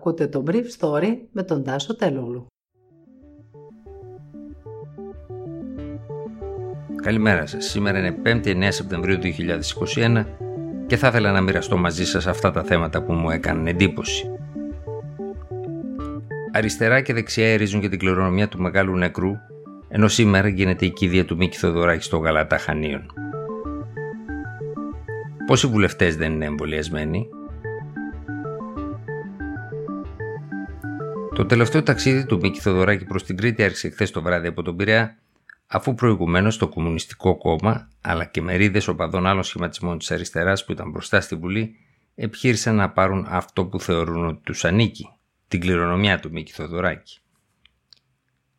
Ακούτε το Brief Story με τον Τάσο Τελούλου. Καλημέρα σας. Σήμερα είναι 5η 9 Σεπτεμβρίου 2021 και θα ήθελα να μοιραστώ μαζί σας αυτά τα θέματα που μου έκαναν εντύπωση. Αριστερά και δεξιά ερίζουν για την κληρονομιά του μεγάλου νεκρού, ενώ σήμερα γίνεται η κηδεία του Μίκη Θοδωράκη στο Γαλατά Χανίων. Πόσοι βουλευτές δεν είναι εμβολιασμένοι, Το τελευταίο ταξίδι του Μίκη Θοδωράκη προς την Κρήτη άρχισε χθες το βράδυ από τον Πειραιά, αφού προηγουμένως το Κομμουνιστικό Κόμμα αλλά και μερίδες οπαδών άλλων σχηματισμών της αριστεράς που ήταν μπροστά στη Βουλή επιχείρησαν να πάρουν αυτό που θεωρούν ότι τους ανήκει, την κληρονομιά του Μίκη Θοδωράκη.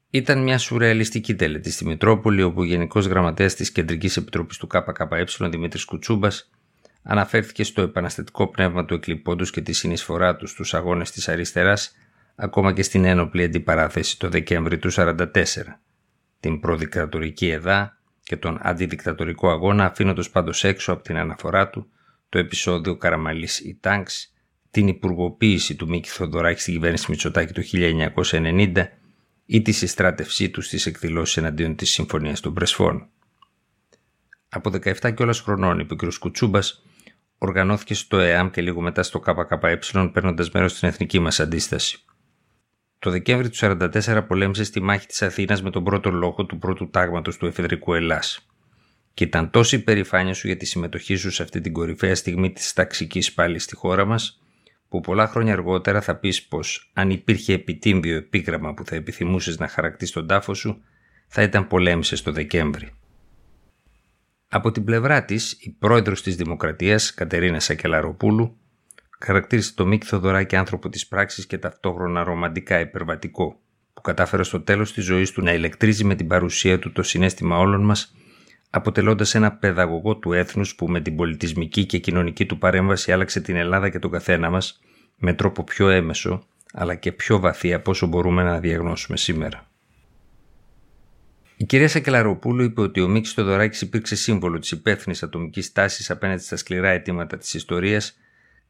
Ήταν μια σουρεαλιστική τέλετη στη Μητρόπολη, όπου ο Γενικός Γραμματέας της Κεντρικής Επιτροπής του ΚΚΕ, Δημήτρης Κουτσούμπας, αναφέρθηκε στο επαναστατικό πνεύμα του εκλειπώντους και τη συνεισφορά του στους αγώνες της αριστεράς, ακόμα και στην ένοπλη αντιπαράθεση το Δεκέμβρη του 1944, την προδικτατορική ΕΔΑ και τον αντιδικτατορικό αγώνα, αφήνοντας πάντως έξω από την αναφορά του το επεισόδιο Καραμαλής ή Τάγκς, την υπουργοποίηση του Μίκη Θοδωράκη στην κυβέρνηση Μητσοτάκη το 1990 ή τη συστράτευσή του στις εκδηλώσεις εναντίον της Συμφωνίας των Πρεσφών. Από 17 κιόλα χρονών, είπε ο κ. Κουτσούμπας, οργανώθηκε στο ΕΑΜ και λίγο μετά στο ΚΚΕ παίρνοντας μέρος στην εθνική μας αντίσταση. Το Δεκέμβρη του 1944 πολέμησε στη μάχη της Αθήνας με τον πρώτο λόγο του πρώτου τάγματος του εφεδρικού Ελλάς. Και ήταν τόση υπερηφάνεια σου για τη συμμετοχή σου σε αυτή την κορυφαία στιγμή της ταξικής πάλι στη χώρα μας, που πολλά χρόνια αργότερα θα πεις πως αν υπήρχε επιτύμβιο επίγραμμα που θα επιθυμούσες να χαρακτήσει τον τάφο σου, θα ήταν πολέμησες το Δεκέμβρη. Από την πλευρά της, η πρόεδρος της Δημοκρατίας, Κατερίνα Σακελαροπούλου, χαρακτήρισε το Μίκη Θοδωράκη άνθρωπο της πράξης και ταυτόχρονα ρομαντικά υπερβατικό, που κατάφερε στο τέλος της ζωής του να ηλεκτρίζει με την παρουσία του το συνέστημα όλων μας, αποτελώντας ένα παιδαγωγό του έθνους που με την πολιτισμική και κοινωνική του παρέμβαση άλλαξε την Ελλάδα και τον καθένα μας με τρόπο πιο έμεσο, αλλά και πιο βαθύ από όσο μπορούμε να διαγνώσουμε σήμερα. Η κυρία Σακελαροπούλου είπε ότι ο Μίκης Θοδωράκη υπήρξε σύμβολο της υπεύθυνης ατομικής τάσης απέναντι στα σκληρά αιτήματα της ιστορίας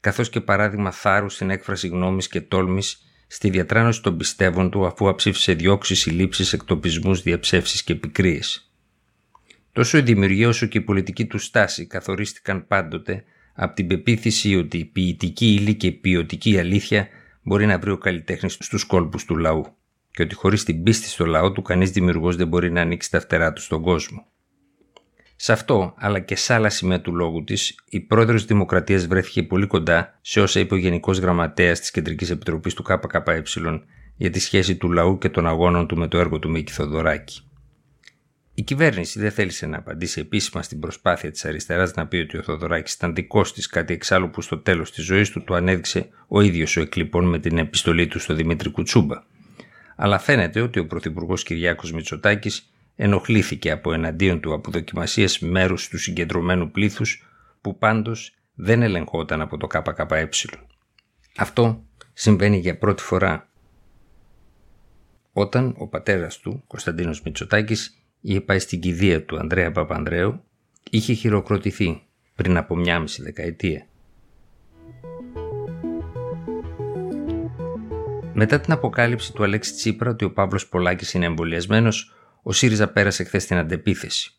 καθώς και παράδειγμα θάρρους στην έκφραση γνώμης και τόλμης στη διατράνωση των πιστεύων του αφού αψήφισε διώξεις, συλλήψεις, εκτοπισμούς, διαψεύσεις και πικρίε. Τόσο η δημιουργία όσο και η πολιτική του στάση καθορίστηκαν πάντοτε από την πεποίθηση ότι η ποιητική ύλη και η ποιοτική αλήθεια μπορεί να βρει ο καλλιτέχνης στους κόλπους του λαού και ότι χωρίς την πίστη στο λαό του κανείς δημιουργός δεν μπορεί να ανοίξει τα φτερά του στον κόσμο. Σε αυτό, αλλά και σε άλλα σημεία του λόγου της, η πρόεδρος της Δημοκρατίας βρέθηκε πολύ κοντά σε όσα είπε ο Γενικός Γραμματέας της Κεντρικής Επιτροπής του ΚΚΕ για τη σχέση του λαού και των αγώνων του με το έργο του Μίκη Θοδωράκη. Η κυβέρνηση δεν θέλησε να απαντήσει επίσημα στην προσπάθεια της αριστεράς να πει ότι ο Θοδωράκης ήταν δικός της, κάτι εξάλλου που στο τέλος της ζωής του το ανέδειξε ο ίδιος ο εκλειπών με την επιστολή του στο Δημήτρη Κουτσούμπα. Αλλά φαίνεται ότι ο Πρωθυπουργός Κυριάκος Μητσοτάκης ενοχλήθηκε από εναντίον του από δοκιμασίες μέρους του συγκεντρωμένου πλήθους που πάντως δεν ελεγχόταν από το ΚΚΕ. Αυτό συμβαίνει για πρώτη φορά όταν ο πατέρας του, Κωνσταντίνος Μητσοτάκης, είχε πάει στην κηδεία του Ανδρέα Παπανδρέου, είχε χειροκροτηθεί πριν από μια μισή δεκαετία. Μετά την αποκάλυψη του Αλέξη Τσίπρα ότι ο Παύλος Πολάκης είναι εμβολιασμένος, ο ΣΥΡΙΖΑ πέρασε χθες την αντεπίθεση.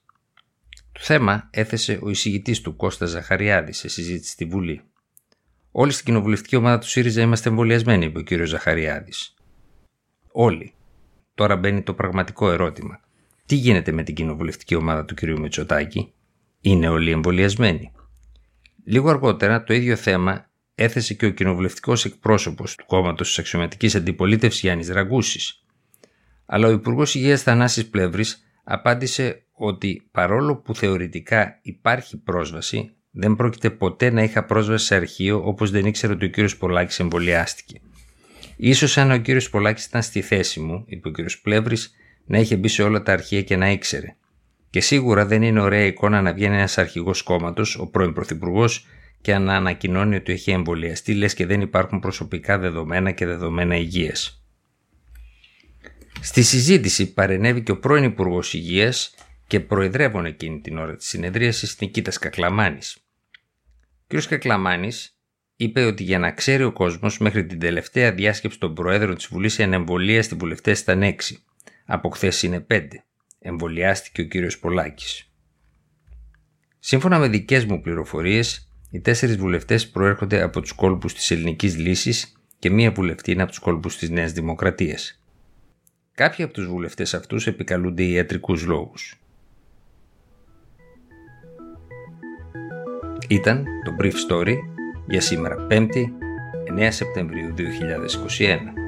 Το θέμα έθεσε ο εισηγητής του Κώστας Ζαχαριάδης σε συζήτηση στη Βουλή. Όλοι στην κοινοβουλευτική ομάδα του ΣΥΡΙΖΑ είμαστε εμβολιασμένοι, είπε ο κ. Ζαχαριάδης. Όλοι. Τώρα μπαίνει το πραγματικό ερώτημα. Τι γίνεται με την κοινοβουλευτική ομάδα του κ. Μητσοτάκη, είναι όλοι εμβολιασμένοι; Λίγο αργότερα το ίδιο θέμα έθεσε και ο κοινοβουλευτικός εκπρόσωπος του κόμματος της αξιωματικής αντιπολίτευσης Γιάννης Ραγκούσης, αλλά ο Υπουργός Υγείας Θανάσης Πλεύρης απάντησε ότι παρόλο που θεωρητικά υπάρχει πρόσβαση, δεν πρόκειται ποτέ να είχα πρόσβαση σε αρχείο όπως δεν ήξερε ότι ο κύριος Πολάκης εμβολιάστηκε. σω αν ο κύριος Πολάκης ήταν στη θέση μου, είπε ο κύριος Πλεύρης, να είχε μπει σε όλα τα αρχεία και να ήξερε. Και σίγουρα δεν είναι ωραία εικόνα να βγαίνει ένας αρχηγός κόμματος, ο πρώην Πρωθυπουργός, και να ανακοινώνει ότι έχει εμβολιαστεί, λες και δεν υπάρχουν προσωπικά δεδομένα και δεδομένα υγείας. Στη συζήτηση παρενέβη και ο πρώην Υπουργός Υγείας και προεδρεύων εκείνη την ώρα της συνεδρίασης Νικήτας Κακλαμάνης. Ο κ. Κακλαμάνης είπε ότι για να ξέρει ο κόσμος, μέχρι την τελευταία διάσκεψη των Προέδρων της Βουλής οι ανεμβολίαστοι βουλευτές ήταν 6. Από χθες είναι 5. Εμβολιάστηκε ο κύριος Πολάκης. Σύμφωνα με δικές μου πληροφορίες, οι τέσσερις βουλευτές προέρχονται από τους κόλπους της Ελληνικής Λύσης και μία βουλευτή είναι από τους κόλπους της Νέας Δημοκρατίας. Κάποιοι από τους βουλευτές αυτούς επικαλούνται ιατρικούς λόγους. Ήταν το Brief Story για σήμερα 5η 9 Σεπτεμβρίου 2021.